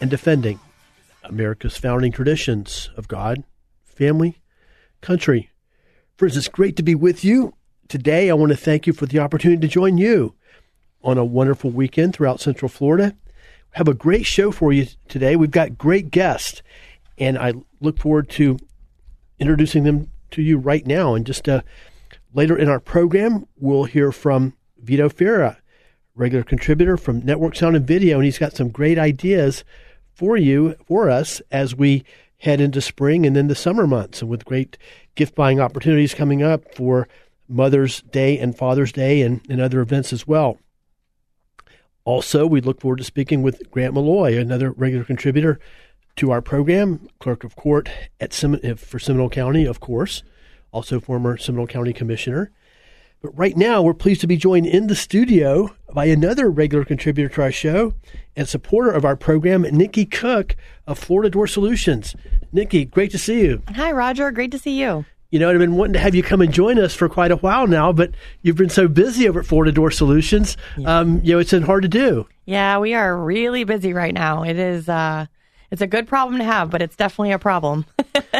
and defending America's founding traditions of God, family, country. Friends, it's great to be with you. Today, I want to thank you for the opportunity to join you on a wonderful weekend throughout Central Florida. We have a great show for you today. We've got great guests, and I look forward to introducing them to you right now. And just uh, later in our program, we'll hear from Vito Fira, regular contributor from Network Sound and Video, and he's got some great ideas for you, for us, as we head into spring and then the summer months, and with great gift buying opportunities coming up for Mother's Day and Father's Day and, and other events as well. Also, we look forward to speaking with Grant Maloy, another regular contributor to our program, clerk of court at Sem- for Seminole County, of course, also former Seminole County Commissioner. But right now, we're pleased to be joined in the studio by another regular contributor to our show and supporter of our program, Nikki Cook of Florida Door Solutions. Nikki, great to see you. Hi, Roger. Great to see you. You know, I've been wanting to have you come and join us for quite a while now, but you've been so busy over at Florida Door Solutions. Yeah. Um, you know, it's been hard to do. Yeah, we are really busy right now. It is. Uh, it's a good problem to have, but it's definitely a problem.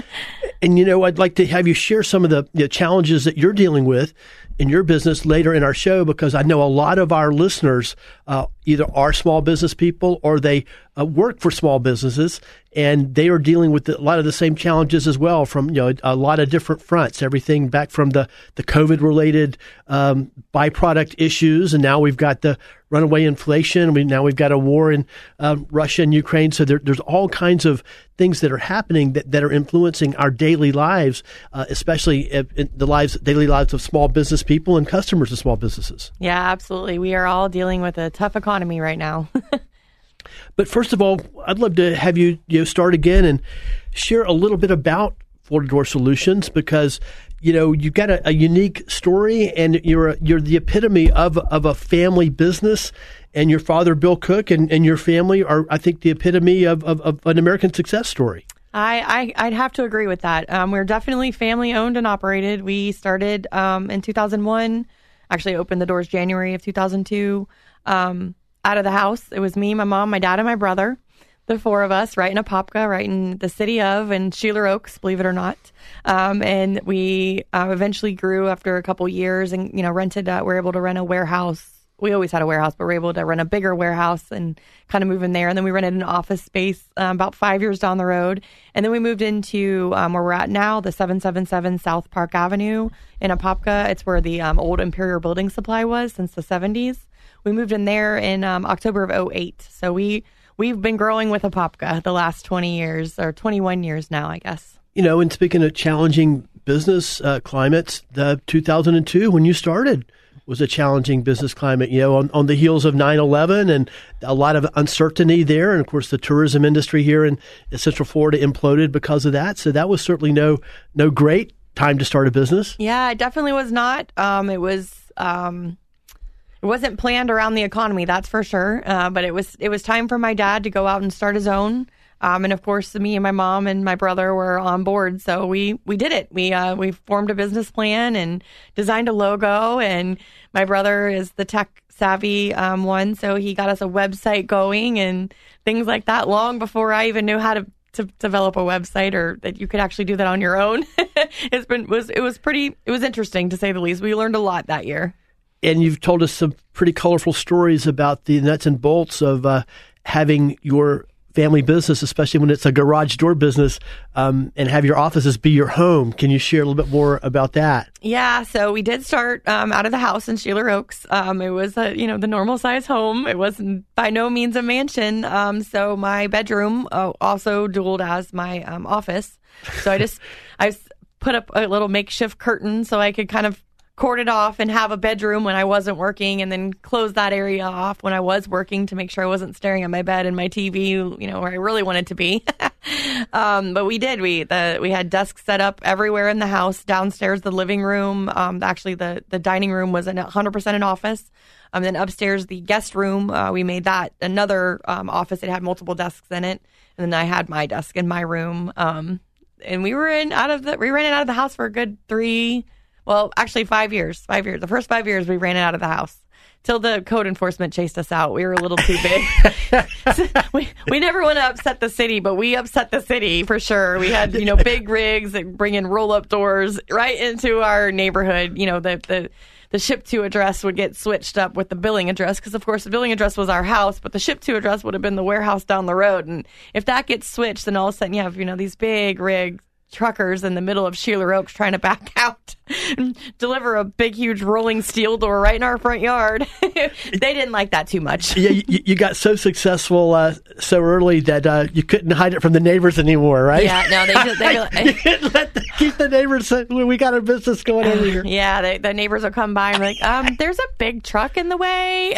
and you know, I'd like to have you share some of the, the challenges that you're dealing with in your business later in our show because I know a lot of our listeners uh, either are small business people or they uh, work for small businesses and they are dealing with a lot of the same challenges as well from you know a lot of different fronts everything back from the the covid related um, byproduct issues and now we've got the runaway inflation. We now we've got a war in um, Russia and Ukraine. So there, there's all kinds of things that are happening that, that are influencing our daily lives uh, especially in the lives daily lives of small business people and customers of small businesses. Yeah absolutely. We are all dealing with a tough economy right now. But first of all, I'd love to have you, you know, start again and share a little bit about Florida Door Solutions because you know you've got a, a, unique story and you're a, you're the epitome of of a family business and your father Bill Cook and, and your family are I think the epitome of, of, of an American success story. I, I would have to agree with that. Um, we're definitely family owned and operated. We started um, in 2001. Actually, opened the doors January of 2002. Um, out of the house. It was me, my mom, my dad, and my brother, the four of us, right in Apopka, right in the city of, and Sheeler Oaks, believe it or not. Um, and we uh, eventually grew after a couple years and, you know, rented, uh, we are able to rent a warehouse. We always had a warehouse, but we are able to rent a bigger warehouse and kind of move in there. And then we rented an office space um, about five years down the road. And then we moved into um, where we're at now, the 777 South Park Avenue in Apopka. It's where the um, old Imperial Building Supply was since the 70s. We moved in there in um, October of 08. So we we've been growing with Apopka the last 20 years or 21 years now, I guess. You know, and speaking of challenging business uh, climates, the 2002 when you started was a challenging business climate, you know, on, on the heels of 9-11 and a lot of uncertainty there. And of course, the tourism industry here in Central Florida imploded because of that. So that was certainly no, no great time to start a business. Yeah, it definitely was not. Um, it was, um, it wasn't planned around the economy, that's for sure. Uh, but it was it was time for my dad to go out and start his own. Um, and of course, me and my mom and my brother were on board, so we we did it. We uh, we formed a business plan and designed a logo. And my brother is the tech savvy um, one, so he got us a website going and things like that. Long before I even knew how to to develop a website or that you could actually do that on your own. it's been was it was pretty it was interesting to say the least. We learned a lot that year and you've told us some pretty colorful stories about the nuts and bolts of uh, having your family business, especially when it's a garage door business, um, and have your offices be your home. Can you share a little bit more about that? Yeah, so we did start um, out of the house in Sheeler Oaks. Um, it was a you know the normal size home. It wasn't by no means a mansion. Um, so my bedroom uh, also dueled as my um, office. So I just I put up a little makeshift curtain so I could kind of cord it off and have a bedroom when I wasn't working and then close that area off when I was working to make sure I wasn't staring at my bed and my TV, you know, where I really wanted to be. um, but we did. We the we had desks set up everywhere in the house, downstairs the living room, um, actually the the dining room was 100% an office. Um, then upstairs the guest room, uh, we made that another um, office. It had multiple desks in it. And then I had my desk in my room. Um, and we were in out of the we ran out of the house for a good three well, actually, five years. Five years. The first five years, we ran it out of the house till the code enforcement chased us out. We were a little too big. we we never want to upset the city, but we upset the city for sure. We had you know big rigs that bring in roll up doors right into our neighborhood. You know the the the ship to address would get switched up with the billing address because of course the billing address was our house but the ship to address would have been the warehouse down the road and if that gets switched then all of a sudden you have you know these big rigs truckers in the middle of Sheeler Oaks trying to back out and deliver a big, huge rolling steel door right in our front yard. they didn't like that too much. yeah, you, you, got so successful uh, so early that uh, you couldn't hide it from the neighbors anymore, right? Yeah, no, they just they, let the, keep the neighbors. We got a business going over here. Yeah, they, the neighbors will come by and be like, um, "There's a big truck in the way."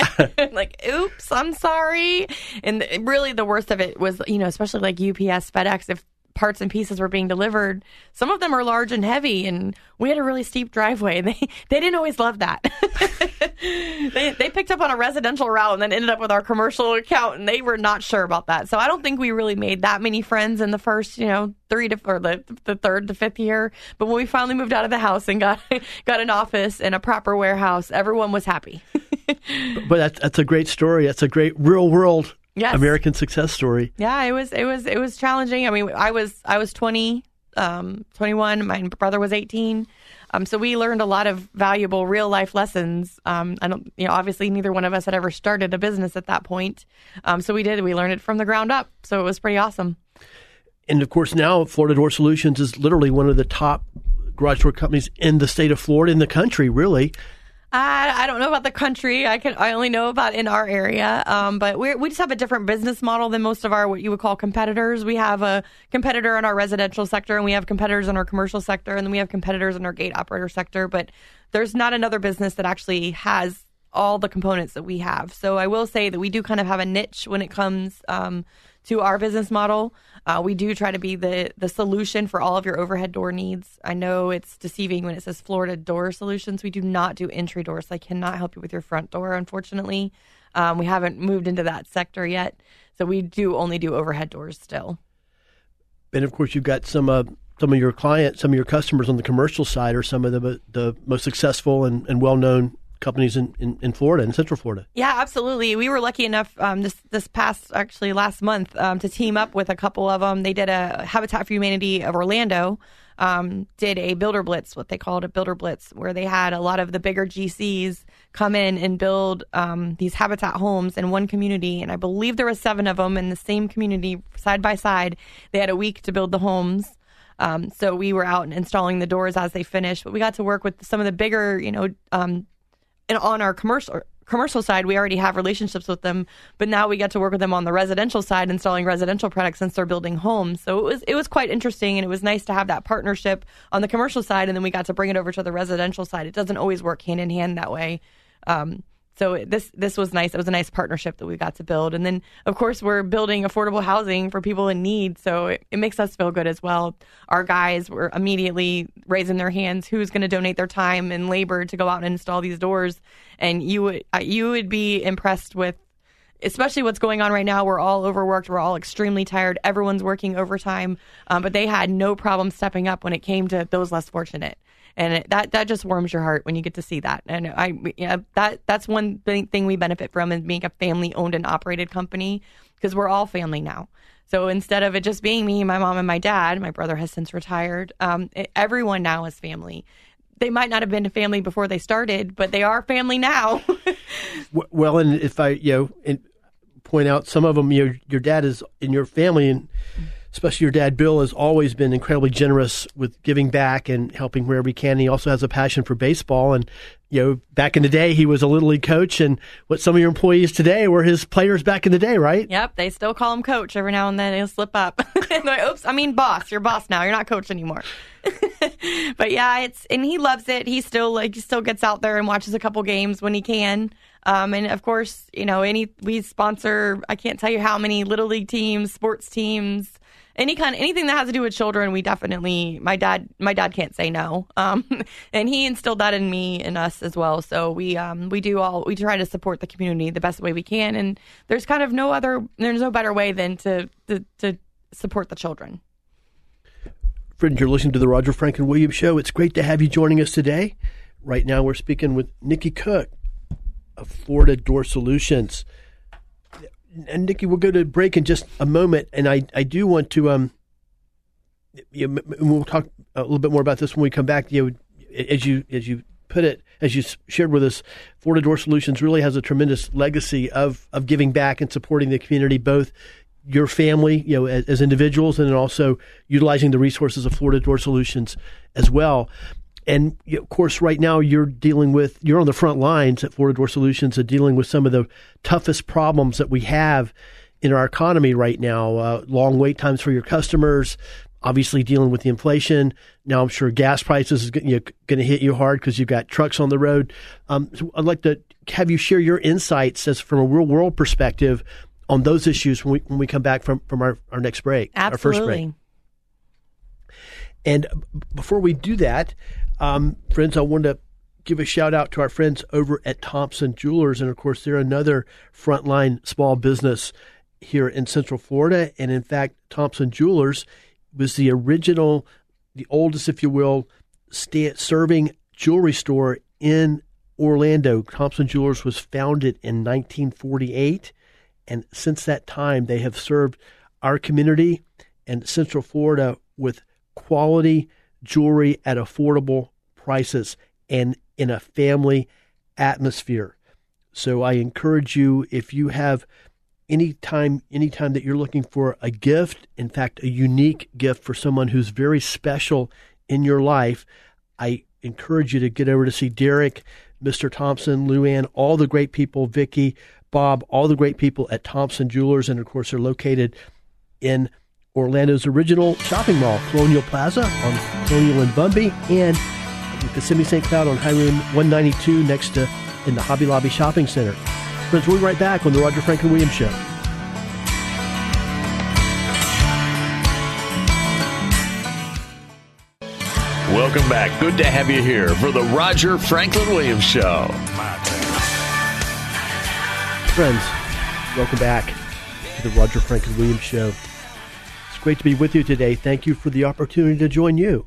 like, oops, I'm sorry. And really, the worst of it was, you know, especially like UPS, FedEx, if parts and pieces were being delivered. Some of them are large and heavy, and we had a really steep driveway. They they didn't always love that. they they picked up on a residential route and then ended up with our commercial account, and they were not sure about that. So I don't think we really made that many friends in the first, you know, three to or the the third to fifth year. But when we finally moved out of the house and got got an office and a proper warehouse, everyone was happy. but that's that's a great story. That's a great real world yes. American success story. Yeah, it was it was it was challenging. I mean, I was I was 20, um, 21. My brother was 18. Um, so we learned a lot of valuable real life lessons. Um, I don't, you know, obviously neither one of us had ever started a business at that point. Um, so we did. We learned it from the ground up. So it was pretty awesome. And of course, now Florida Door Solutions is literally one of the top garage door companies in the state of Florida, in the country, really. I, I don't know about the country. I can I only know about in our area. Um, but we we just have a different business model than most of our what you would call competitors. We have a competitor in our residential sector, and we have competitors in our commercial sector, and then we have competitors in our gate operator sector. But there's not another business that actually has all the components that we have. So I will say that we do kind of have a niche when it comes um, to our business model. Uh, we do try to be the the solution for all of your overhead door needs. I know it's deceiving when it says Florida Door Solutions. We do not do entry doors. I cannot help you with your front door, unfortunately. Um, we haven't moved into that sector yet, so we do only do overhead doors still. And of course, you've got some uh, some of your clients, some of your customers on the commercial side are some of the the most successful and, and well known companies in, in, in, Florida, in Central Florida. Yeah, absolutely. We were lucky enough um, this this past actually last month um, to team up with a couple of them. They did a Habitat for Humanity of Orlando. Um, did a builder blitz, what they called a builder blitz, where they had a lot of the bigger GCs come in and build um, these habitat homes in one community. And I believe there were seven of them in the same community, side by side. They had a week to build the homes. Um, so we were out and installing the doors as they finished. But we got to work with some of the bigger, you know, um, and on our commercial commercial side, we already have relationships with them, but now we get to work with them on the residential side, installing residential products since they're building homes. So it was it was quite interesting, and it was nice to have that partnership on the commercial side, and then we got to bring it over to the residential side. It doesn't always work hand in hand that way. Um, so this this was nice. It was a nice partnership that we got to build, and then of course we're building affordable housing for people in need. So it, it makes us feel good as well. Our guys were immediately raising their hands. Who's going to donate their time and labor to go out and install these doors? And you would you would be impressed with especially what's going on right now. We're all overworked. We're all extremely tired. Everyone's working overtime, um, but they had no problem stepping up when it came to those less fortunate and it, that that just warms your heart when you get to see that. And I, yeah, that that's one thing we benefit from is being a family owned and operated company because we're all family now. So instead of it just being me, my mom, and my dad, my brother has since retired. Um, it, everyone now is family. They might not have been a family before they started, but they are family now. well, and if I, you know, point out some of them. Your your dad is in your family, and especially your dad Bill has always been incredibly generous with giving back and helping wherever he can. He also has a passion for baseball, and you know, back in the day, he was a little league coach, and what some of your employees today were his players back in the day, right? Yep, they still call him coach every now and then. He'll slip up. like, Oops, I mean boss. You're boss now. You're not coach anymore. but yeah, it's and he loves it. He still like he still gets out there and watches a couple games when he can. Um, and of course, you know, any we sponsor. I can't tell you how many little league teams, sports teams, any kind anything that has to do with children we definitely my dad my dad can't say no. Um, and he instilled that in me and us as well. So we um, we do all we try to support the community the best way we can. And there's kind of no other there's no better way than to to, to support the children. Friends, you're listening to the Roger Franklin Williams Show. It's great to have you joining us today. Right now, we're speaking with Nikki Cook of Florida Door Solutions and Nikki, we'll go to break in just a moment, and I, I do want to um, you know, we'll talk a little bit more about this when we come back. You know, as you as you put it, as you shared with us, Florida Door Solutions really has a tremendous legacy of of giving back and supporting the community, both your family, you know, as, as individuals, and also utilizing the resources of Florida Door Solutions as well and of course, right now you're dealing with you're on the front lines at Florida Door Solutions of dealing with some of the toughest problems that we have in our economy right now. Uh, long wait times for your customers, obviously dealing with the inflation. Now I'm sure gas prices is going to hit you hard because you've got trucks on the road. Um, so I'd like to have you share your insights as from a real world perspective on those issues when we when we come back from from our, our next break, Absolutely. our first break. And before we do that, um, friends, I want to give a shout out to our friends over at Thompson Jewelers. And of course, they're another frontline small business here in Central Florida. And in fact, Thompson Jewelers was the original, the oldest, if you will, serving jewelry store in Orlando. Thompson Jewelers was founded in 1948. And since that time, they have served our community and Central Florida with quality jewelry at affordable prices and in a family atmosphere. So I encourage you if you have any time anytime that you're looking for a gift, in fact a unique gift for someone who's very special in your life, I encourage you to get over to see Derek, Mr. Thompson, Luann, all the great people, Vicky, Bob, all the great people at Thompson Jewelers, and of course they're located in Orlando's original shopping mall, Colonial Plaza on Colonial and Bumby, and Kissimmee St. Cloud on Highway 192 next to in the Hobby Lobby Shopping Center. Friends, we'll be right back on the Roger Franklin Williams Show. Welcome back. Good to have you here for the Roger Franklin Williams Show. Friends, welcome back to the Roger Franklin Williams Show great to be with you today. Thank you for the opportunity to join you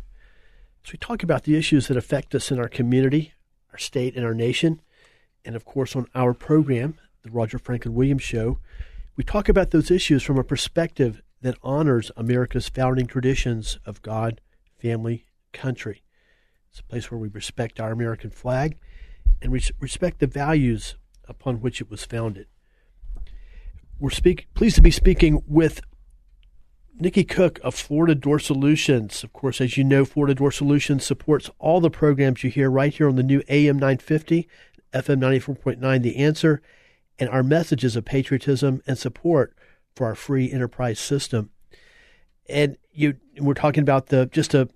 as we talk about the issues that affect us in our community, our state, and our nation. And of course, on our program, the Roger Franklin Williams Show, we talk about those issues from a perspective that honors America's founding traditions of God, family, country. It's a place where we respect our American flag and respect the values upon which it was founded. We're speak, pleased to be speaking with Nikki Cook of Florida Door Solutions. Of course, as you know, Florida Door Solutions supports all the programs you hear right here on the new AM 950, FM 94.9, The Answer, and our messages of patriotism and support for our free enterprise system. And you, we're talking about the just a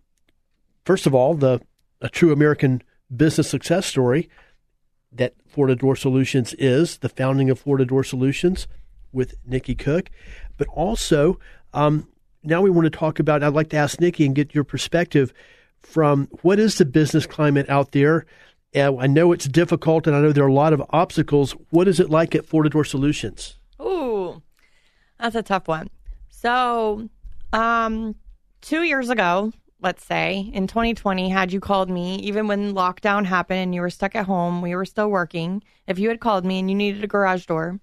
first of all the a true American business success story that Florida Door Solutions is, the founding of Florida Door Solutions with Nikki Cook, but also um, now we want to talk about. I'd like to ask Nikki and get your perspective from what is the business climate out there. I know it's difficult, and I know there are a lot of obstacles. What is it like at Florida Door Solutions? Ooh, that's a tough one. So, um, two years ago, let's say in 2020, had you called me, even when lockdown happened and you were stuck at home, we were still working. If you had called me and you needed a garage door,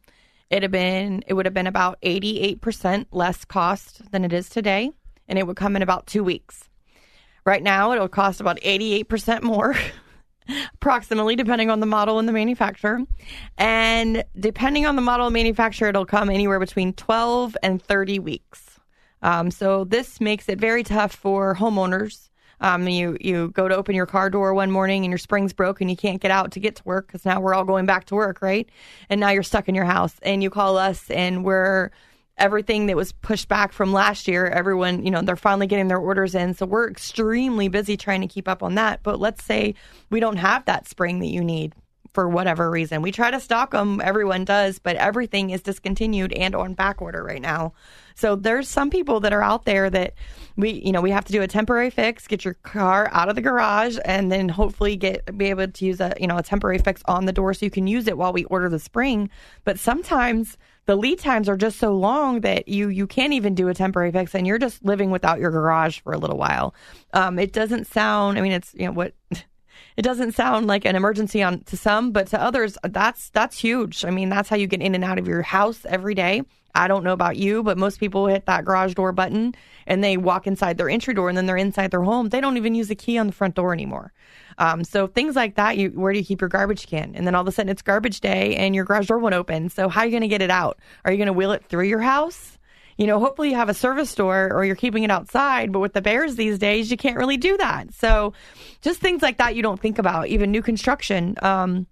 it had been it would have been about 88% less cost than it is today and it would come in about 2 weeks. Right now it'll cost about 88% more approximately, depending on the model and the manufacturer. And depending on the model and manufacturer, it'll come anywhere between 12 and 30 weeks. Um, so this makes it very tough for homeowners. Um, you you go to open your car door one morning and your spring's broke and you can't get out to get to work because now we're all going back to work, right? And now you're stuck in your house and you call us and we're everything that was pushed back from last year, everyone, you know, they're finally getting their orders in. So we're extremely busy trying to keep up on that. But let's say we don't have that spring that you need for whatever reason. We try to stock them, everyone does, but everything is discontinued and on back order right now. So there's some people that are out there that we, you know, we have to do a temporary fix, get your car out of the garage, and then hopefully get be able to use a, you know, a temporary fix on the door so you can use it while we order the spring. But sometimes the lead times are just so long that you you can't even do a temporary fix and you're just living without your garage for a little while. Um, it doesn't sound. I mean, it's you know what. It doesn't sound like an emergency on to some, but to others, that's that's huge. I mean, that's how you get in and out of your house every day. I don't know about you, but most people hit that garage door button and they walk inside their entry door and then they're inside their home. They don't even use the key on the front door anymore. Um, so things like that, you where do you keep your garbage can? And then all of a sudden it's garbage day and your garage door won't open. So how are you going to get it out? Are you going to wheel it through your house? You know, hopefully you have a service store or you're keeping it outside, but with the bears these days, you can't really do that. So just things like that you don't think about, even new construction. Um,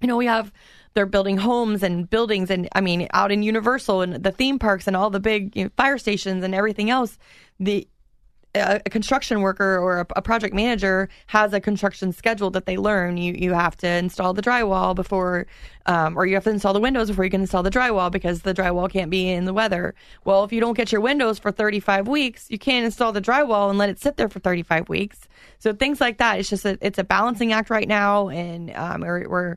you know, we have they're building homes and buildings and I mean out in Universal and the theme parks and all the big you know, fire stations and everything else. The a, construction worker or a, a, project manager has a construction schedule that they learn. You you have to install the drywall before, um, or you have to install the windows before you can install the drywall because the drywall can't be in the weather. Well, if you don't get your windows for 35 weeks, you can't install the drywall and let it sit there for 35 weeks. So things like that. It's just a, it's a balancing act right now, and um, we're, we're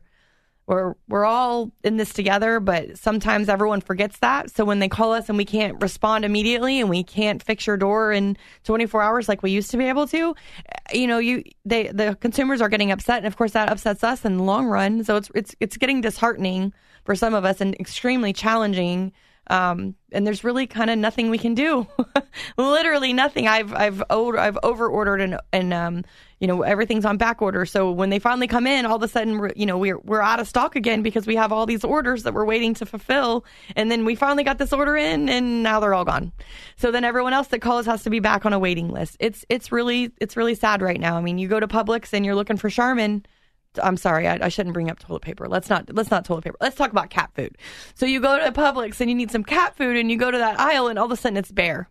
we're we're all in this together, but sometimes everyone forgets that. So when they call us and we can't respond immediately and we can't fix your door in 24 hours like we used to be able to, eh, you know, you they the consumers are getting upset, and of course that upsets us in the long run. So it's it's it's getting disheartening for some of us and extremely challenging um, and there's really kind of nothing we can do. Literally nothing. I've I've over, I've over ordered and and um, you know everything's on back order. So when they finally come in, all of a sudden you know we're we're out of stock again because we have all these orders that we're waiting to fulfill. And then we finally got this order in, and now they're all gone. So then everyone else that calls has to be back on a waiting list. It's it's really it's really sad right now. I mean, you go to Publix and you're looking for Charmin I'm sorry, I, I, shouldn't bring up toilet paper. Let's not let's not toilet paper. Let's talk about cat food. So you go to Publix and you need some cat food, and you go to that aisle, and all of a sudden it's bare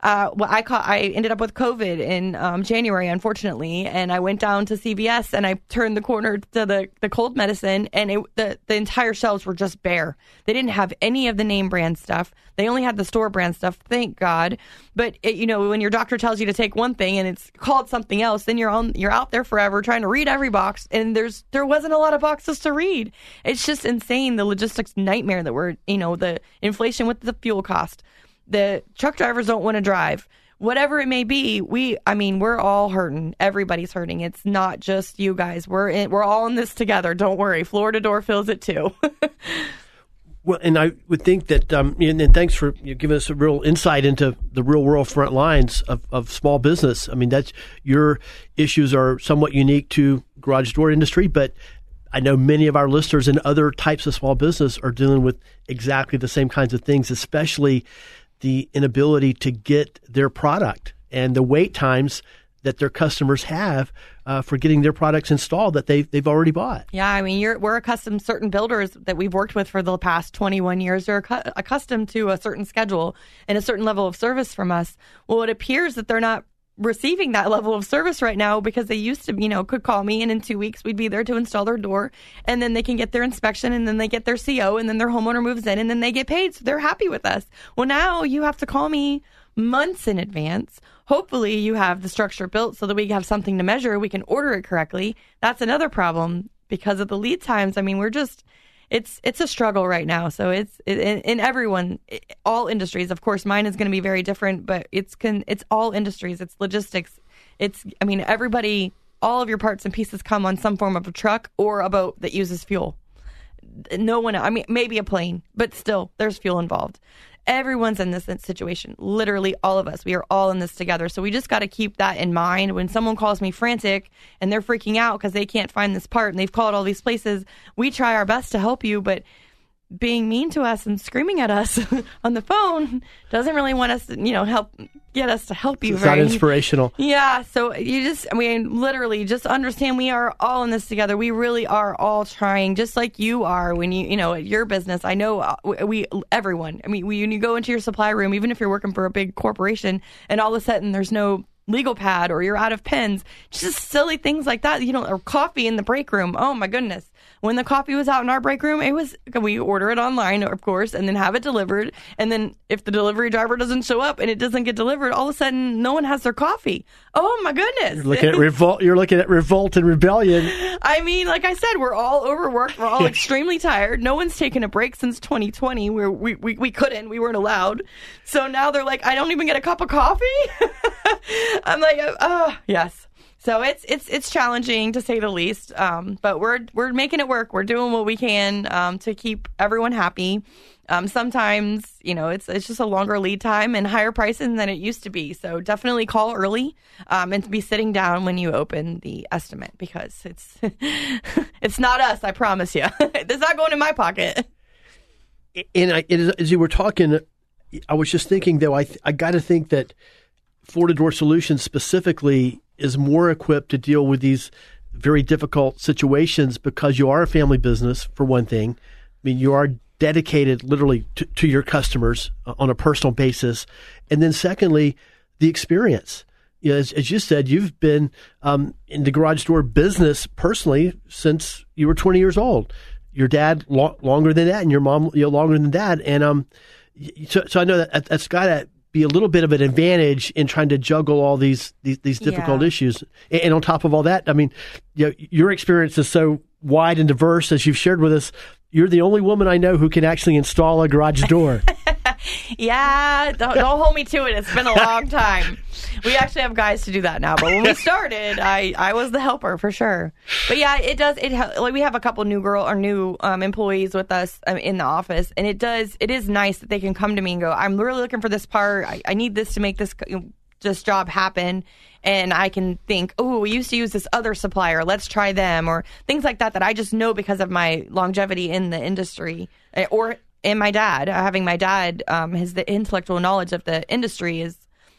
uh, well, I caught, I ended up with COVID in um, January, unfortunately, and I went down to CVS and I turned the corner to the, the cold medicine, and it, the the entire shelves were just bare. They didn't have any of the name brand stuff. They only had the store brand stuff. Thank God. But it, you know, when your doctor tells you to take one thing and it's called something else, then you're on you're out there forever trying to read every box, and there's there wasn't a lot of boxes to read. It's just insane the logistics nightmare that we're you know the inflation with the fuel cost the truck drivers don't want to drive. Whatever it may be we i mean we're all hurting. Everybody's hurting. It's not just you guys. We're in, we're all in this together. Don't worry. Florida door feels it too. Well and i would think that um, and, and thanks for giving us a real insight into the real world front lines of, of small business. I mean that's your issues are somewhat unique to garage door industry but I know many of our listeners in other types of small business are dealing with exactly the same kinds of things, especially the inability to get their product and the wait times that their customers have uh, for getting their products installed that they've, they've already bought. Yeah, I mean, we're accustomed, certain builders that we've worked with for the past 21 years are cu- accustomed to a certain schedule and a certain level of service from us. Well, it appears that they're not receiving that level of service right now because they used to, you know, could call me and in two weeks we'd be there to install their door and then they can get their inspection and then they get their CO and then their homeowner moves in and then they get paid. So they're happy with us. Well, now you have to call me months in advance. Hopefully you have the structure built so that we have something to measure. We can order it correctly. That's another problem because of the lead times. I mean, we're just, it's it's a struggle right now. So it's it, in, in, everyone, all industries. Of course, mine is going to be very different, but it's can it's all industries. It's logistics. It's I mean everybody. All of your parts and pieces come on some form of a truck or a boat that uses fuel. No one. I mean, maybe a plane, but still, there's fuel involved. Everyone's in this situation. Literally all of us. We are all in this together. So we just got to keep that in mind when someone calls me frantic and they're freaking out because they can't find this part and they've called all these places. We try our best to help you, but being mean to us and screaming at us on the phone doesn't really want us to, you know, help get us to help you. It's not inspirational. Yeah. So you just, I mean, literally just understand we are all in this together. We really are all trying, just like you are when you, you know, at your business. I know uh, we, everyone, I mean, when you go into your supply room, even if you're working for a big corporation and all of a sudden there's no legal pad or you're out of pens, just silly things like that, you know, or coffee in the break room. Oh my goodness when the coffee was out in our break room, it was we order it online, of course, and then have it delivered. And then if the delivery driver doesn't show up and it doesn't get delivered, all of a sudden no one has their coffee. Oh my goodness! You're looking at revolt. You're looking at revolt and rebellion. I mean, like I said, we're all overworked. We're all extremely tired. No one's taken a break since 2020, where we, we we couldn't, we weren't allowed. So now they're like, I don't even get a cup of coffee. I'm like, oh yes. So it's it's it's challenging to say the least. Um, but we're we're making it work. We're doing what we can um, to keep everyone happy. Um, sometimes you know it's it's just a longer lead time and higher prices than it used to be. So definitely call early um, and be sitting down when you open the estimate because it's it's not us. I promise you, it's not going in my pocket. And I, as you were talking, I was just thinking though. I I got to think that Florida Door Solutions specifically is more equipped to deal with these very difficult situations because you are a family business, for one thing. I mean, you are dedicated literally to, to your customers on a personal basis. And then, secondly, the experience. You know, as, as, you said, you've been um, in the garage door business personally since you were 20 years old. Your dad lo- longer than that, and your mom you know, longer than that. And um, so, so I know that that's got to be a little bit of an advantage in trying to juggle all these these, these difficult yeah. issues. And, and, on top of all that, I mean, you know, your experience is so wide and diverse as you've shared with us. You're the only woman I know who can actually install a garage door. yeah, don't, don't hold me to it. It's been a long time. We actually have guys to do that now, but when we started, I I was the helper for sure. But yeah, it does. It like we have a couple new girl or new um, employees with us um, in the office, and it does. It is nice that they can come to me and go, "I'm really looking for this part. I, I need this to make this." this job happen and I can think, oh, we used to use this other supplier. Let's try them or things like that that I just know because of my longevity in the industry eh, or and my dad, having my dad, um, his the intellectual knowledge of the industry is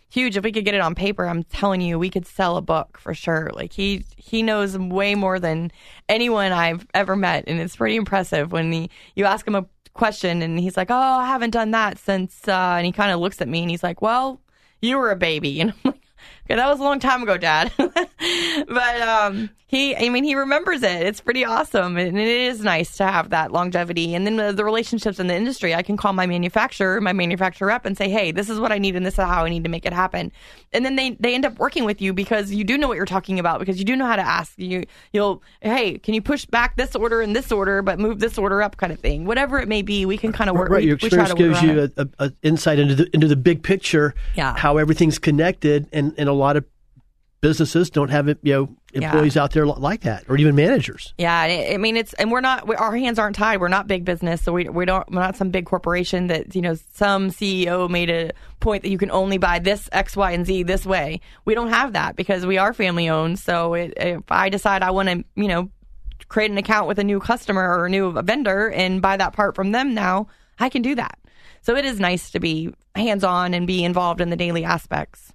huge. If we could get it on paper, I'm telling you, we could sell a book for sure. Like he he knows way more than anyone I've ever met, and it's pretty impressive when he, you ask him a question and he's like, "Oh, I haven't done that since," uh, and he kind of looks at me and he's like, "Well, you were a baby," and I'm like, Okay, that was a long time ago, Dad. but um, he, I mean, he remembers it. It's pretty awesome, and it is nice to have that longevity. And then the, the, relationships in the industry, I can call my manufacturer, my manufacturer rep, and say, "Hey, this is what I need, and this is how I need to make it happen." And then they they end up working with you because you do know what you're talking about because you do know how to ask. You you'll, hey, can you push back this order and this order, but move this order up, kind of thing. Whatever it may be, we can kind of work. Right, your experience gives you an insight into the into the big picture, yeah. how everything's connected, and and a lot of businesses don't have you know employees yeah. out there like that or even managers. Yeah i mean it's and we're not our hands aren't tied. We're not big business so we, we don't we're not some big corporation that you know some ceo made a point that you can only buy this x y and z this way. We don't have that because we are family owned so it, if i decide i want to you know create an account with a new customer or a new vendor and buy that part from them now i can do that. So it is nice to be hands on and be involved in the daily aspects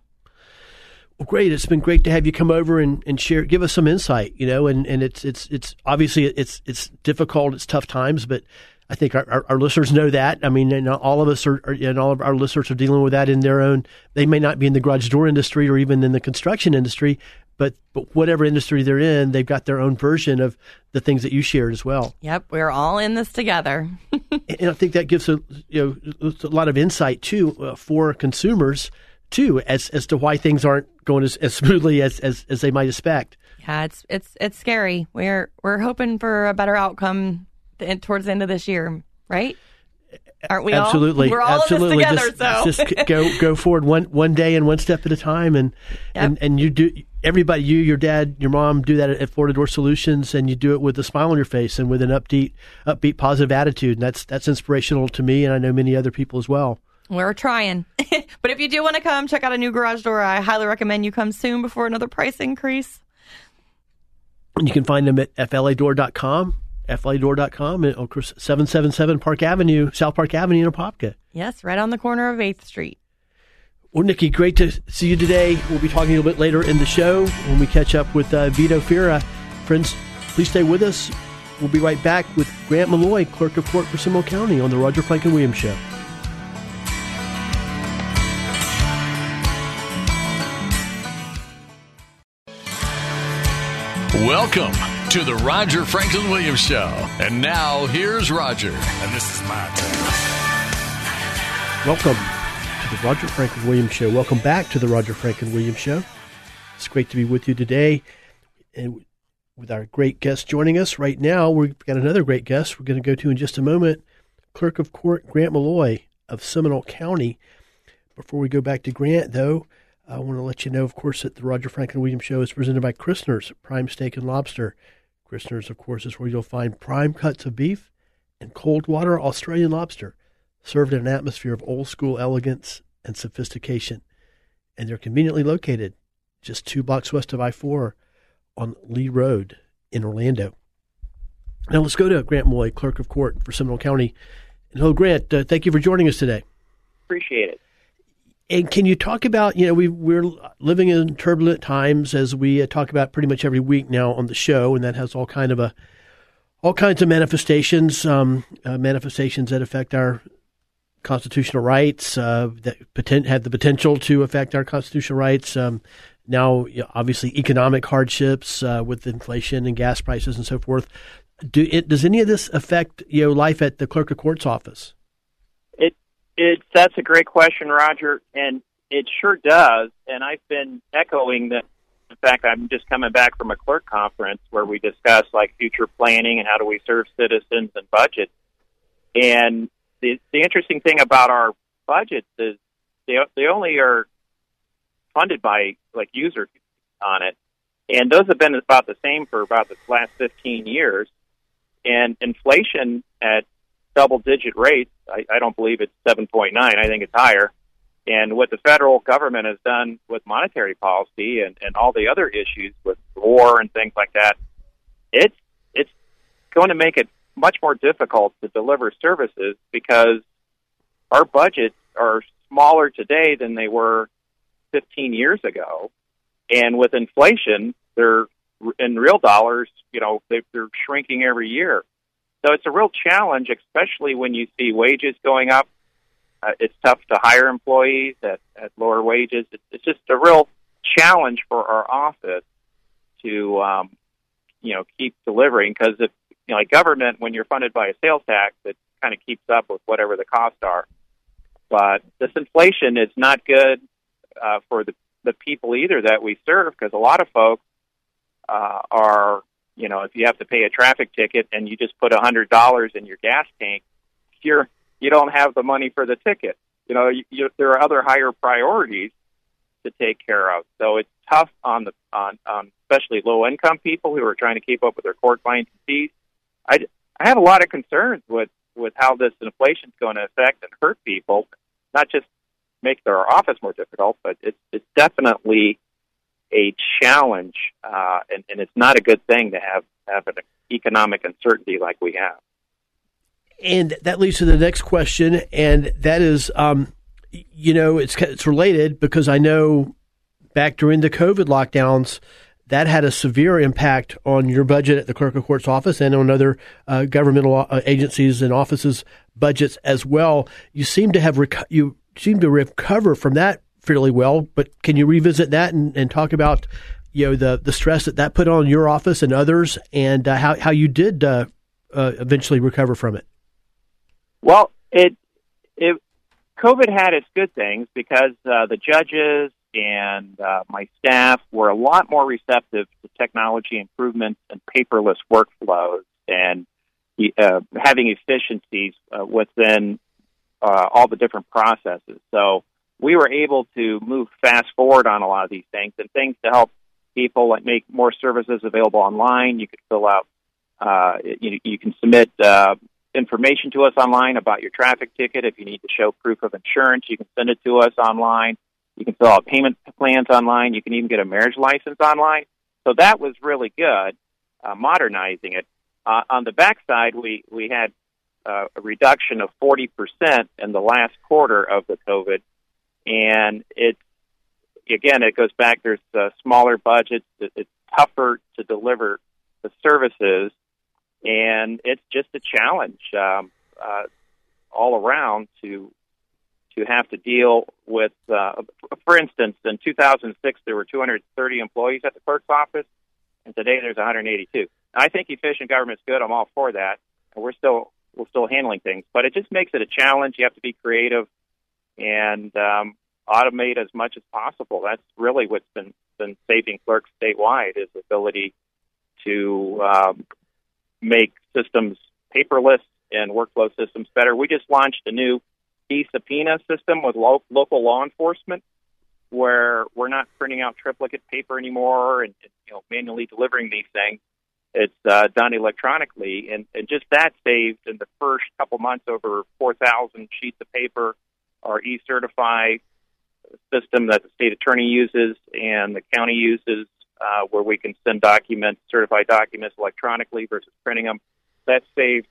well, great. It's been great to have you come over and, and share, give us some insight. You know, and, and it's it's it's obviously it's it's difficult. It's tough times, but I think our, our, our listeners know that. I mean, and all of us are, and all of our listeners are dealing with that in their own. They may not be in the garage door industry or even in the construction industry, but but whatever industry they're in, they've got their own version of the things that you shared as well. Yep, we're all in this together. and I think that gives a you know a lot of insight too uh, for consumers too as as to why things aren't going as, as smoothly as, as, as they might expect. Yeah, it's it's it's scary. We're we're hoping for a better outcome towards the end of this year, right? Aren't we absolutely, all? We're all absolutely. together. Just, so just go go forward one one day and one step at a time, and yep. and and you do. Everybody, you, your dad, your mom, do that at Florida Door Solutions, and you do it with a smile on your face and with an upbeat, upbeat, positive attitude, and that's that's inspirational to me, and I know many other people as well. We're trying. but if you do want to come check out a new garage door, I highly recommend you come soon before another price increase. And you can find them at fladoor.com, fladoor.com, and of course, 777 Park Avenue, South Park Avenue in Apopka. Yes, right on the corner of 8th Street. Well, Nikki, great to see you today. We'll be talking a little bit later in the show when we catch up with uh, Vito Fira. Friends, please stay with us. We'll be right back with Grant Maloy, Clerk of Court for Seminole County on the Roger Franklin Williams Show. Welcome to the Roger Franklin Williams Show. And now here's Roger. And this is my turn. Welcome to the Roger Franklin Williams Show. Welcome back to the Roger Franklin Williams Show. It's great to be with you today. And with our great guest joining us right now, we've got another great guest we're going to go to in just a moment. Clerk of Court Grant Maloy of Seminole County. Before we go back to Grant, though, I want to let you know, of course, that the Roger Franklin Williams Show is presented by Christner's Prime Steak and Lobster. Christner's, of course, is where you'll find prime cuts of beef and cold water Australian lobster served in an atmosphere of old school elegance and sophistication. And they're conveniently located just two blocks west of I 4 on Lee Road in Orlando. Now let's go to Grant Maloy, Clerk of Court for Seminole County. And hello, Grant. Uh, thank you for joining us today. Appreciate it. And can you talk about, you know, we, we're living in turbulent times as we uh, talk about pretty much every week now on the show, and that has all kind of a, all kinds of manifestations, um, uh, manifestations that affect our constitutional rights, uh, that have the potential to affect our constitutional rights. Um, now, you know, obviously, economic hardships uh, with inflation and gas prices and so forth. Do it, does any of this affect you know life at the clerk of court's office? It that's a great question, Roger, and it sure does. And I've been echoing. In fact, I'm just coming back from a clerk conference where we discuss like future planning and how do we serve citizens and budget. And the the interesting thing about our budgets is they they only are funded by like users on it, and those have been about the same for about the last 15 years. And inflation at double digit rates. I, I don't believe it's 7.9. I think it's higher. And what the federal government has done with monetary policy and, and all the other issues with war and things like that, it's it's going to make it much more difficult to deliver services because our budgets are smaller today than they were 15 years ago. And with inflation, they're in real dollars, you know, they, they're shrinking every year. So it's a real challenge, especially when you see wages going up. Uh, it's tough to hire employees at, at lower wages. It's, it's just a real challenge for our office to, um, you know, keep delivering because if you know, like government, when you're funded by a sales tax, it kind of keeps up with whatever the costs are. But this inflation is not good uh, for the the people either that we serve because a lot of folks uh, are you know, if you have to pay a traffic ticket and you just put a hundred dollars in your gas tank, you're you don't have the money for the ticket. You know, you, you, there are other higher priorities to take care of. So it's tough on the on, especially low income people who are trying to keep up with their court fines and fees. I, I have a lot of concerns with with how this inflation is going to affect and hurt people, not just make their office more difficult, but it's it's definitely a challenge, uh, and, and it's not a good thing to have have an economic uncertainty like we have. And that leads to the next question, and that is, um, you know, it's it's related because I know back during the COVID lockdowns, that had a severe impact on your budget at the clerk of court's office and on other uh, governmental uh, agencies and offices' budgets as well. You seem to have reco- you seem to recover from that fairly well. But can you revisit that and, and talk about you know the the stress that that put on your office and others, and uh, how how you did uh, uh, eventually recover from it? Well, it it COVID had its good things because uh, the judges and uh, my staff were a lot more receptive to technology improvements and paperless workflows and uh, having efficiencies within all the different processes. So we were able to move fast forward on a lot of these things and things to help people like make more services available online. You could fill out, uh, you, you can submit uh, information to us online about your traffic ticket. If you need to show proof of insurance, you can send it to us online. You can fill out payment plans online. You can even get a marriage license online. So that was really good, uh, modernizing it. Uh, on the backside, we we had uh, a reduction of 40% in the last quarter of the COVID. And it, again, it goes back, there's uh, smaller budgets. It's tougher to deliver the services. And it's just a challenge um, uh, all around to to have to deal with. Uh, for instance, in 2006, there were 230 employees at the clerk's office, and today there's 182. I think efficient government is good. I'm all for that, and we're still we're still handling things. But it just makes it a challenge. You have to be creative and um, automate as much as possible. That's really what's been been saving clerks statewide is the ability to um, make systems paperless and workflow systems better. We just launched a new e-subpoena system with lo- local law enforcement where we're not printing out triplicate paper anymore and, you know manually delivering these things it's uh, done electronically, and, and just that saved in the first couple months over 4,000 sheets of paper. Our e-certify system that the state attorney uses and the county uses, uh, where we can send documents, certified documents electronically versus printing them. That saved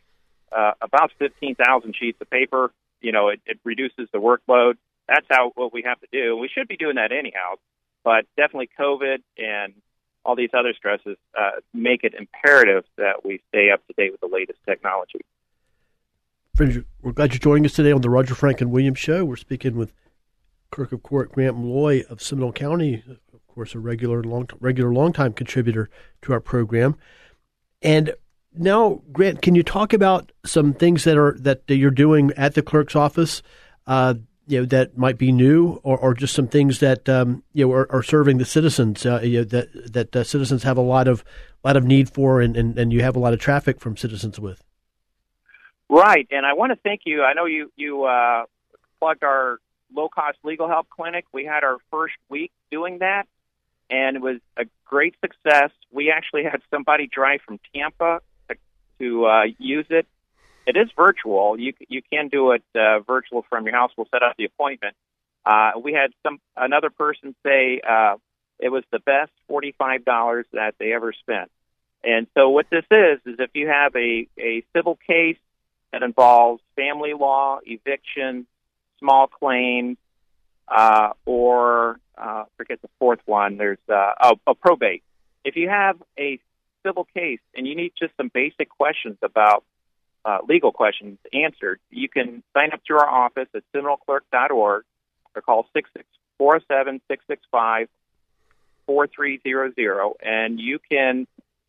uh, about 15,000 sheets of paper. You know, it, it reduces the workload. That's how what we have to do. We should be doing that anyhow, but definitely COVID and all these other stresses uh, make it imperative that we stay up to date with the latest technology. Friends, we're glad you're joining us today on the Roger Franklin Williams Show. We're speaking with Clerk of Court Grant Maloy of Seminole County, of course, a regular long regular longtime contributor to our program. And now, Grant, can you talk about some things that are that you're doing at the clerk's office? Uh, you know that might be new, or, or just some things that um, you know are, are, serving the citizens uh, you know, that that uh, citizens have a lot of lot of need for, and, and, and you have a lot of traffic from citizens with. Right, and I want to thank you. I know you you uh, plugged our low cost legal help clinic. We had our first week doing that, and it was a great success. We actually had somebody drive from Tampa to, to uh, use it it is virtual. You you can do it uh, virtual from your house. We'll set up the appointment. Uh, we had some another person say uh, it was the best forty five dollars that they ever spent. And so what this is is if you have a a civil case that involves family law, eviction, small claims, uh, or uh, forget the fourth one. There's uh, a, a probate. If you have a civil case and you need just some basic questions about uh, legal questions answered, you can sign up through our office at seminoleclerk.org or call 407 665 4300 and you can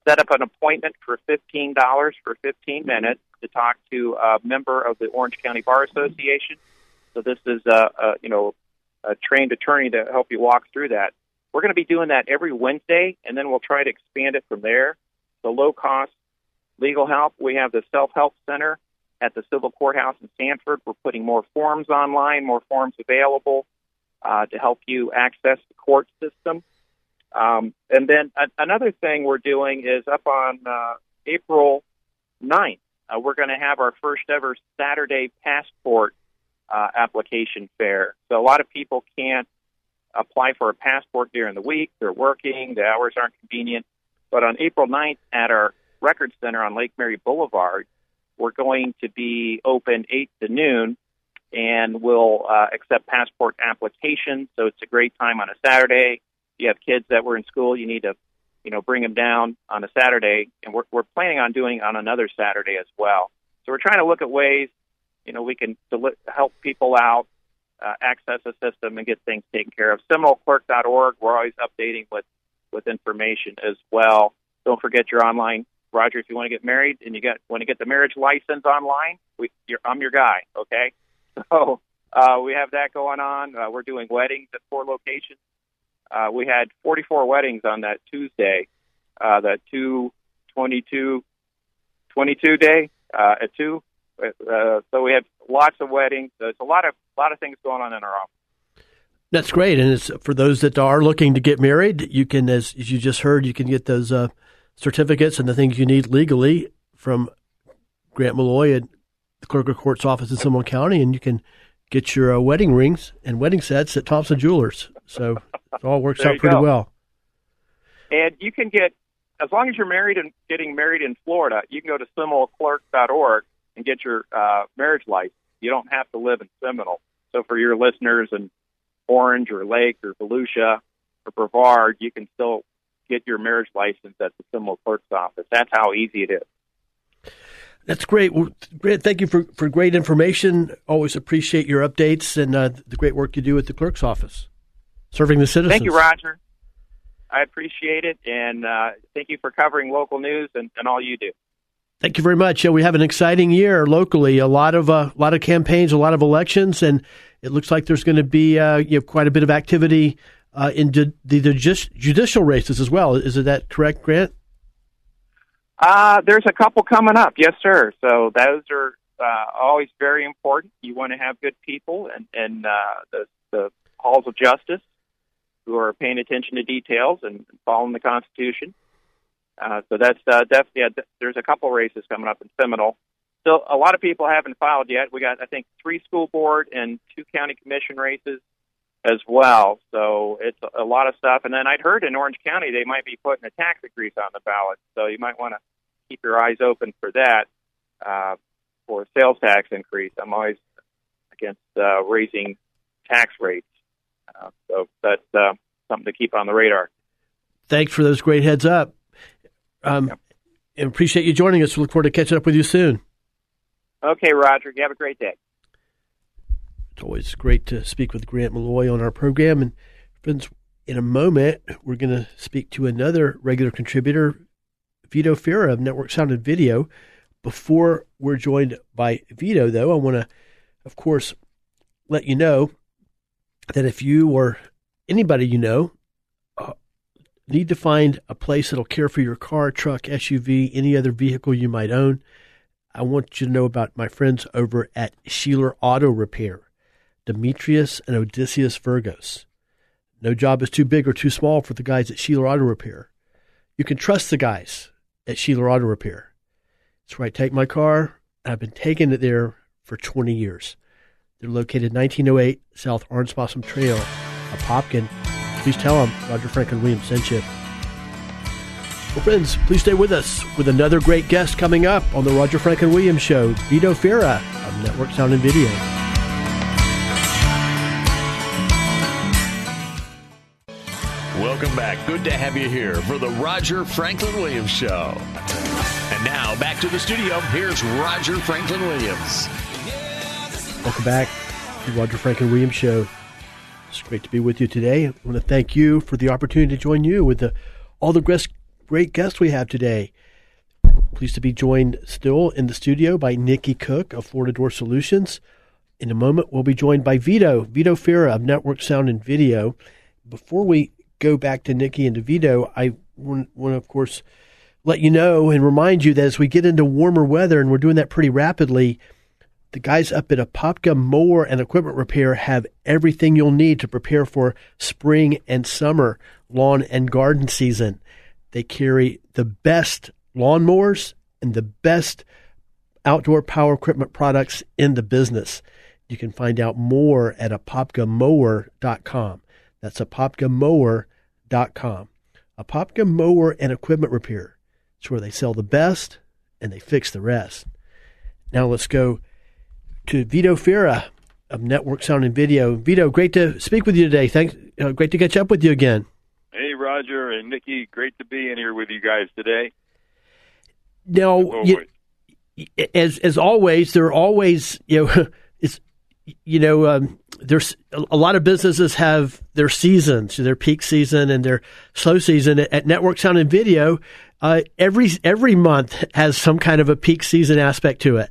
set up an appointment for $15 for 15 minutes to talk to a member of the Orange County Bar Association. So this is a, a you know a trained attorney to help you walk through that. We're going to be doing that every Wednesday, and then we'll try to expand it from there. The low cost legal help. We have the Self Help Center at the Civil Courthouse in Sanford. We're putting more forms online, more forms available uh, to help you access the court system. Um, and then a- another thing we're doing is up on uh, April 9th, uh, we're going to have our first ever Saturday passport uh, application fair. So a lot of people can't apply for a passport during the week. They're working, the hours aren't convenient. But on April 9th at our Record Center on Lake Mary Boulevard. We're going to be open 8 to noon and we'll uh, accept passport applications. So it's a great time on a Saturday. If you have kids that were in school, you need to, you know, bring them down on a Saturday. And we're, we're planning on doing on another Saturday as well. So we're trying to look at ways, you know, we can deli- help people out, uh, access a system and get things taken care of. SeminoleClerk.org. We're always updating with, with information as well. Don't forget your online Roger, if you want to get married and you got want to get the marriage license online, we, I'm your guy. Okay, so uh, we have that going on. Uh, we're doing weddings at four locations. Uh, we had 44 weddings on that Tuesday, uh, that 222 22 day uh, at two. Uh, so we had lots of weddings. There's a lot of lot of things going on in our office. That's great, and it's for those that are looking to get married. You can, as, as you just heard, you can get those uh, certificates and the things you need legally from Grant Maloy at the clerk of court's office in Seminole County, and you can get your uh, wedding rings and wedding sets at Thompson Jewelers. So it all works out pretty go. well. And you can get, as long as you're married and getting married in Florida, you can go to SeminoleClerk.org and get your uh, marriage license. You don't have to live in Seminole. So for your listeners in Orange or Lake or Volusia or Brevard, you can still get your marriage license at the Seminole Clerk's office. That's how easy it is. That's great. Well, Grant, thank you for, for great information. Always appreciate your updates and uh, the great work you do at the clerk's office, serving the citizens. Thank you, Roger. I appreciate it, and uh, thank you for covering local news and, and all you do. Thank you very much. Yeah, we have an exciting year locally. A lot of uh, a lot of campaigns, a lot of elections, and it looks like there's going to be uh, you know, quite a bit of activity uh, in the, the jus- judicial races as well. Is that correct, Grant? Uh, there's a couple coming up, yes, sir. So those are uh, always very important. You want to have good people and and uh, the the halls of justice who are paying attention to details and following the Constitution. Uh, so that's uh, definitely yeah, there's a couple races coming up in Seminole. Still, a lot of people haven't filed yet. We got I think three school board and two county commission races as well. So it's a lot of stuff. And then I'd heard in Orange County they might be putting a tax increase on the ballot. So you might want to keep your eyes open for that uh, for sales tax increase. I'm always against uh, raising tax rates. Uh, so that's uh, something to keep on the radar. Thanks for those great heads up. Um, and appreciate you joining us. We look forward to catching up with you soon. Okay, Roger. You have a great day. It's always great to speak with Grant Maloy on our program. And friends, in a moment, we're going to speak to another regular contributor, Vito Fira of Network Sound and Video. Before we're joined by Vito, though, I want to, of course, let you know that if you or anybody you know uh, need to find a place that'll care for your car, truck, SUV, any other vehicle you might own, I want you to know about my friends over at Sheeler Auto Repair, Demetrius and Odysseus Virgos. No job is too big or too small for the guys at Sheeler Auto Repair. You can trust the guys at Sheeler Auto Repair. It's where I take my car. I've been taking it there for 20 years. They're located 1908 South Orange Blossom Trail, Apopka. Please tell them Roger Franklin Williams sent you. Well, friends, please stay with us with another great guest coming up on the Roger Franklin Williams Show, Vito Fira of Network Sound and Video. Welcome back. Good to have you here for the Roger Franklin Williams Show. And now back to the studio. Here's Roger Franklin Williams. Welcome back to the Roger Franklin Williams Show. It's great to be with you today. I want to thank you for the opportunity to join you with the, all the great, guests we have today. Pleased to be joined still in the studio by Nikki Cook of Florida Door Solutions. In a moment, we'll be joined by Vito, Vito Fira of Network Sound and Video. Before we go back to Nikki and to Vito, I want to, of course, let you know and remind you that as we get into warmer weather, and we're doing that pretty rapidly, the guys up at Apopka Mower and Equipment Repair have everything you'll need to prepare for spring and summer lawn and garden season. They carry the best lawnmowers and the best outdoor power equipment products in the business. You can find out more at apopkamower.com. That's apopkamower.com. Apopka Mower and Equipment Repair. It's where they sell the best and they fix the rest. Now let's go to Vito Fira of Network Sound and Video. Vito, great to speak with you today. Thanks. Uh, great to catch up with you again. Hey, Roger and Nikki, great to be in here with you guys today. Now, As you, always. as as always, there are always you know it's you know um, there's a lot of businesses have their seasons, their peak season and their slow season. At Network Sound and Video, uh, every every month has some kind of a peak season aspect to it.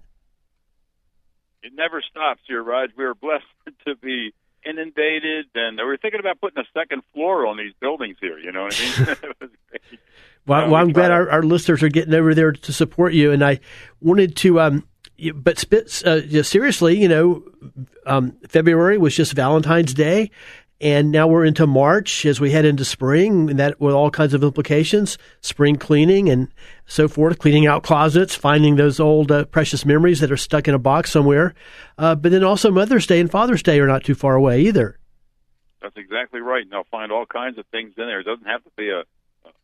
It never stops here, Raj. We are blessed to be inundated, and we were thinking about putting a second floor on these buildings here. You know what I mean? It was great. Well, No, well we I'm glad our, our listeners are getting over there to support you, and I wanted to. Um, but spit, uh, seriously, you know, um, February was just Valentine's Day, And now we're into March as we head into spring, and that with all kinds of implications, spring cleaning and so forth, cleaning out closets, finding those old uh, precious memories that are stuck in a box somewhere. Uh, but then also Mother's Day and Father's Day are not too far away either. That's exactly right. And they'll find all kinds of things in there. It doesn't have to be a,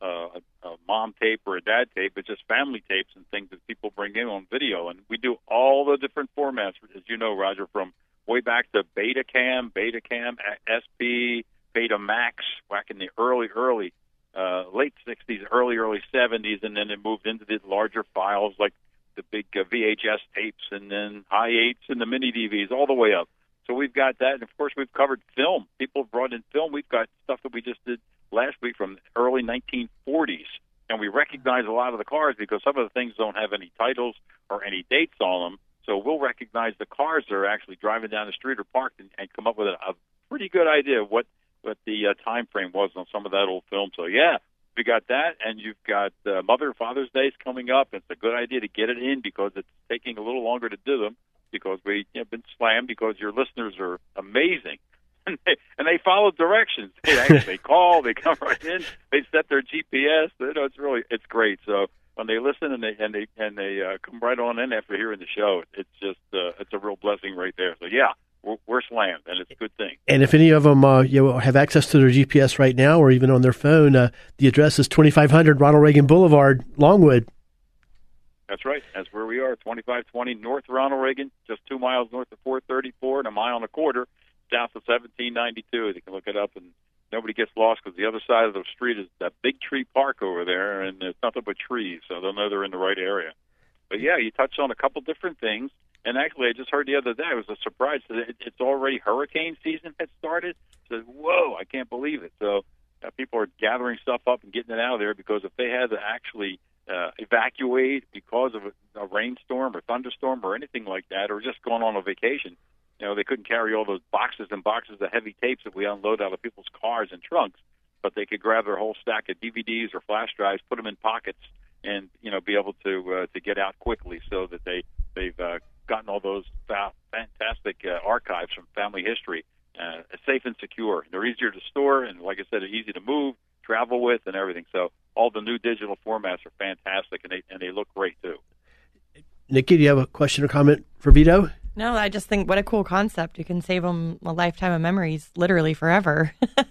a, a mom tape or a dad tape. It's just family tapes and things that people bring in on video. And we do all the different formats, as you know, Roger, from way back to Betacam, Betacam, SP, Betamax, back in the early, early, uh, late 60s, early, early 70s. And then it moved into the larger files like the big uh, VHS tapes and then Hi8s and the mini DVs all the way up. So we've got that, and of course we've covered film. People have brought in film. We've got stuff that we just did last week from early 1940s, and we recognize a lot of the cars because some of the things don't have any titles or any dates on them. So we'll recognize the cars that are actually driving down the street or parked, and, and come up with a, a pretty good idea of what what the uh, time frame was on some of that old film. So yeah, we got that, and you've got uh, Mother and Father's Days coming up. It's a good idea to get it in because it's taking a little longer to do them because we have been slammed because your listeners are amazing. And they, and they follow directions. They actually they call, they come right in, they set their GPS. You know, it's really it's great. So when they listen and they and they and they uh, come right on in after hearing the show, it's just uh, it's a real blessing right there. So yeah, we're, we're slammed, and it's a good thing. And if any of them uh, you know, have access to their GPS right now, or even on their phone, uh, the address is twenty five hundred Ronald Reagan Boulevard, Longwood. That's right. That's where we are, 2520 North Ronald Reagan, just two miles north of 434 and a mile and a quarter south of 1792. You can look it up, and nobody gets lost because the other side of the street is that big tree park over there, and there's nothing but trees, so they'll know they're in the right area. But yeah, you touched on a couple different things. And actually, I just heard the other day, it was a surprise that it's already hurricane season had started. So, whoa, I can't believe it. So, uh, people are gathering stuff up and getting it out of there because if they had to actually uh, evacuate because of a, a rainstorm or thunderstorm or anything like that, or just going on a vacation, you know, they couldn't carry all those boxes and boxes of heavy tapes that we unload out of people's cars and trunks, but they could grab their whole stack of DVDs or flash drives, put them in pockets, and you know, be able to uh, to get out quickly, so that they they've uh, gotten all those fa- fantastic uh, archives from family history uh, safe and secure. They're easier to store, and like I said, they're easy to move, travel with, and everything. So all the new digital formats are fantastic, and they and they look great too. Nikki, do you have a question or comment for Vito? No, I just think what a cool concept. You can save them a lifetime of memories, literally forever. and,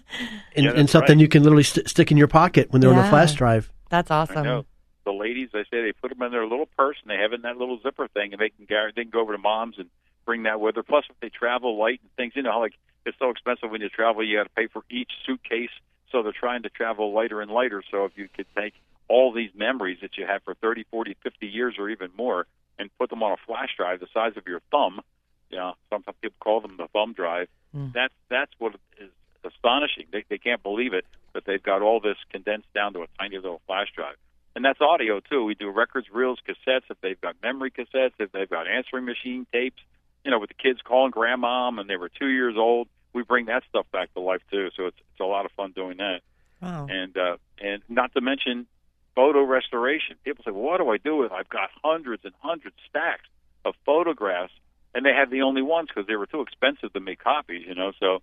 Yeah, and something right. you can literally st- stick in your pocket when they're on a flash drive. That's I awesome. know. The ladies, they say they put them in their little purse and they have it in that little zipper thing, and they can gar- they can go over to mom's and bring that with her. Plus, if they travel light and things, you know, how, like it's so expensive when you travel, you got to pay for each suitcase. So they're trying to travel lighter and lighter. So if you could take all these memories that you have for 30, 40, 50 years or even more and put them on a flash drive the size of your thumb, you know, sometimes people call them the thumb drive. That's that's what is astonishing. They they can't believe it that they've got all this condensed down to a tiny little flash drive. And that's audio too. We do records, reels, cassettes. If they've got memory cassettes, if they've got answering machine tapes, you know, with the kids calling grandmom and they were two years old, we bring that stuff back to life too. So it's it's a lot of fun doing that. Wow. And uh, and not to mention photo restoration. People say, well, what do I do with? I've got hundreds and hundreds stacks of photographs, and they have the only ones because they were too expensive to make copies. You know, so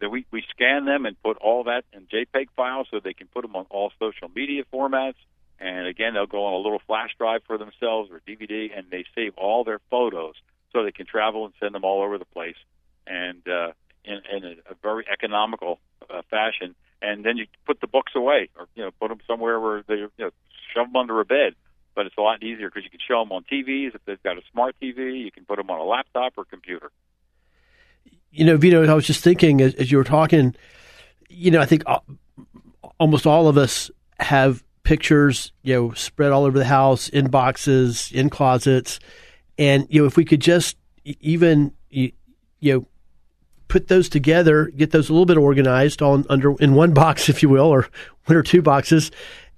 that we we scan them and put all that in JPEG files so they can put them on all social media formats. And again, they'll go on a little flash drive for themselves or DVD, and they save all their photos so they can travel and send them all over the place, and uh, in, in a, a very economical uh, fashion. And then you put the books away, or you know, put them somewhere where they, you know, shove them under a bed. But it's a lot easier because you can show them on TVs. If they've got a smart TV, you can put them on a laptop or computer. You know, Vito, I was just thinking as, as you were talking, you know, I think al- almost all of us have pictures, you know, spread all over the house, in boxes, in closets. And, you know, if we could just even, y- you know, put those together, get those a little bit organized on under in one box, if you will, or one or two boxes,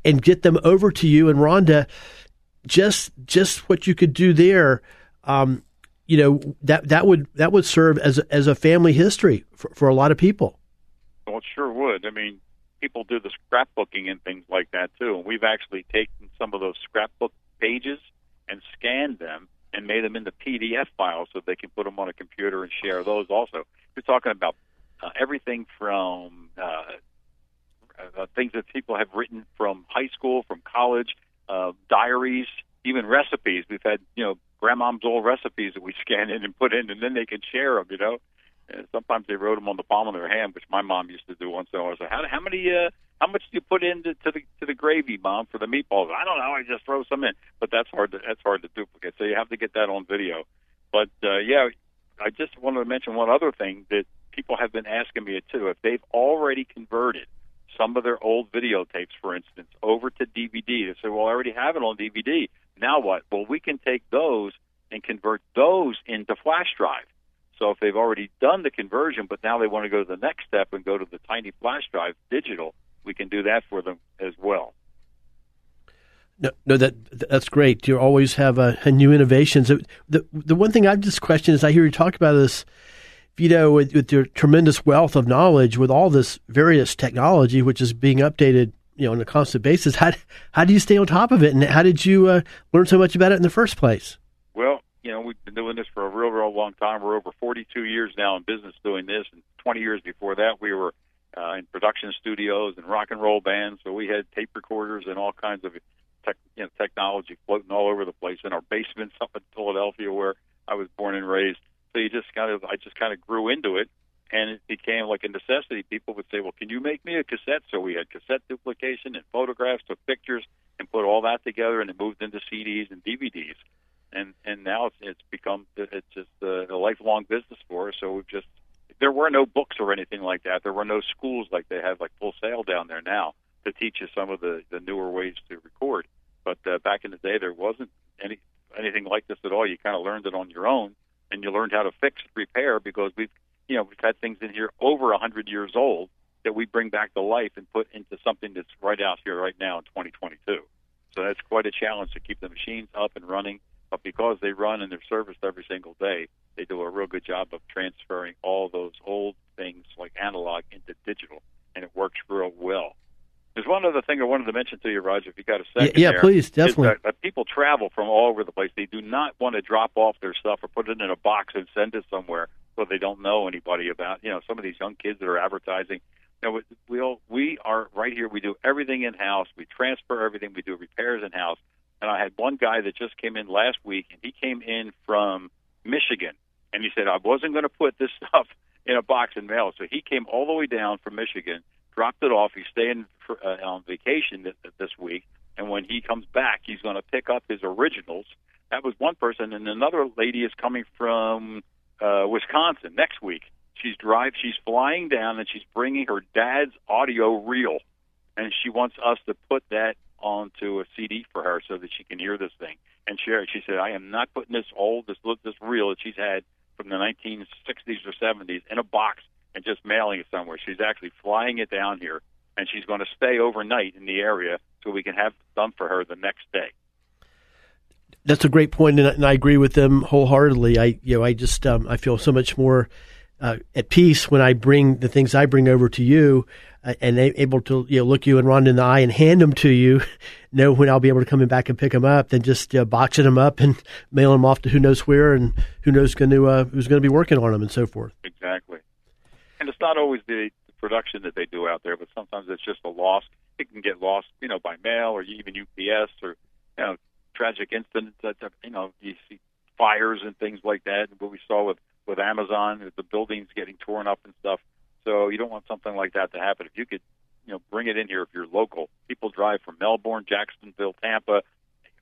and get them over to you and Rhonda. Just just what you could do there, um, you know that that would that would serve as as a family history for, for a lot of people. Well, it sure would. I mean, people do the scrapbooking and things like that too. And we've actually taken some of those scrapbook pages and scanned them and made them into PDF files so they can put them on a computer and share those also. We're talking about uh, everything from uh, uh, things that people have written from high school, from college, uh, diaries, even recipes. We've had you know grandmom's old recipes that we scan in and put in, and then they can share them. You know, and sometimes they wrote them on the palm of their hand, which my mom used to do once in a while. So how how many uh, how much do you put into to the to the gravy, mom, for the meatballs? I don't know. I just throw some in, but that's hard to that's hard to duplicate. So you have to get that on video. But uh, yeah, I just wanted to mention one other thing that people have been asking me too. If they've already converted some of their old videotapes, for instance, over to DVD, they say, "Well, I already have it on DVD." Now what? Well, we can take those and convert those into flash drive. So if they've already done the conversion, but now they want to go to the next step and go to the tiny flash drive digital, we can do that for them as well. No, no, that that's great. You always have uh, new innovations. The the one thing I've just questioned is I hear you talk about this, know, with, with your tremendous wealth of knowledge, with all this various technology which is being updated, you know, on a constant basis. How how do you stay on top of it, and how did you uh, learn so much about it in the first place? You know, we've been doing this for a real, real long time. We're over 42 years now in business doing this, and 20 years before that, we were uh, in production studios and rock and roll bands. So we had tape recorders and all kinds of tech, you know, technology floating all over the place in our basements up in Philadelphia, where I was born and raised. So you just kind of, I just kind of grew into it, and it became like a necessity. People would say, "Well, can you make me a cassette?" So we had cassette duplication and photographs, took pictures, and put all that together, and it moved into CDs and DVDs. And and now it's it's become it's just a, a lifelong business for us. So we've just there were no books or anything like that. There were no schools like they have like Full Sail down there now to teach you some of the the newer ways to record. But uh, back in the day, there wasn't any anything like this at all. You kind of learned it on your own, and you learned how to fix, repair, because we've you know we've had things in here over a hundred years old that we bring back to life and put into something that's right out here right now in 2022. So that's quite a challenge to keep the machines up and running. But because they run and they're serviced every single day, they do a real good job of transferring all those old things like analog into digital, and it works real well. There's one other thing I wanted to mention to you, Roger, if you got a second. Yeah, there, please, definitely. That, that people travel from all over the place. They do not want to drop off their stuff or put it in a box and send it somewhere so they don't know anybody about. You know, some of these young kids that are advertising. You know, we all, we are right here. We do everything in house. We transfer everything. We do repairs in house. And I had one guy that just came in last week, and he came in from Michigan, and he said I wasn't going to put this stuff in a box and mail. So he came all the way down from Michigan dropped it off. He's staying for, uh, on vacation this, this week, and when he comes back, he's going to pick up his originals. That was one person, and another lady is coming from uh, Wisconsin next week. She's drive. She's flying down, and she's bringing her dad's audio reel, and she wants us to put that onto a CD for her so that she can hear this thing and share it. She said, "I am not putting this old this this reel that she's had from the 1960s or 70s in a box and just mailing it somewhere. She's actually flying it down here, and she's going to stay overnight in the area so we can have done for her the next day. That's a great point, and, I agree with them wholeheartedly. I, you know, I just um, I feel so much more uh, at peace when I bring the things I bring over to you, and able to you know look you and Ron in the eye and hand them to you, know when I'll be able to come in back and pick them up, than just uh, boxing them up and mailing them off to who knows where and who knows going to uh, who's going to be working on them and so forth. Exactly and it's not always the, production that they do out there, but sometimes it's just a loss. It can get lost, you know, by mail or even UPS or you know tragic incidents that you know you see fires and things like that. What we saw with with Amazon, the buildings getting torn up and stuff. So you don't want something like that to happen. If you could, you know, bring it in here if you're local. People drive from Melbourne, Jacksonville, Tampa,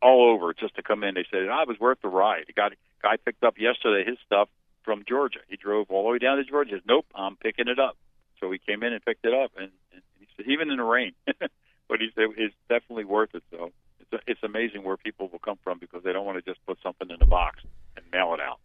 all over just to come in. They said, ah, "I oh, was worth the ride." A guy guy picked up yesterday his stuff from Georgia. He drove all the way down to Georgia. He said, "Nope, I'm picking it up." So he came in and picked it up, and, and he said, even in the rain. but he said it's definitely worth it. So it's it's amazing where people will come from because they don't want to just put something in a box and mail it out.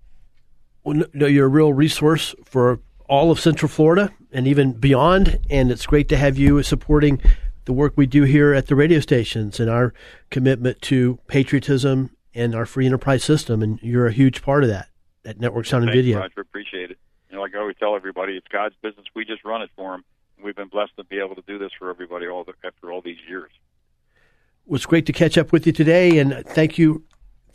Well, no, you're a real resource for all of Central Florida and even beyond, and it's great to have you supporting the work we do here at the radio stations and our commitment to patriotism and our free enterprise system. And you're a huge part of that at Network Sound and Thanks, Video. Roger, appreciate it. You know, like I always tell everybody, it's God's business. We just run it for Him. We've been blessed to be able to do this for everybody all the, after all these years. Well, it's great to catch up with you today, and thank you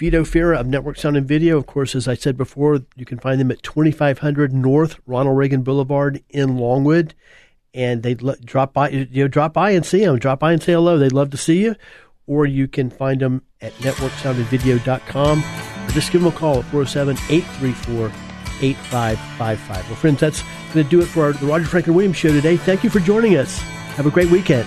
Vito Fira of Network Sound and Video. Of course, as I said before, you can find them at 2500 North Ronald Reagan Boulevard in Longwood. And they'd l- drop by, you know, drop by and see them. Drop by and say hello. They'd love to see you. Or you can find them at networksoundandvideo.com or just give them a call at 407 834 8555. Well, friends, that's going to do it for our, the Roger Franklin Williams show today. Thank you for joining us. Have a great weekend.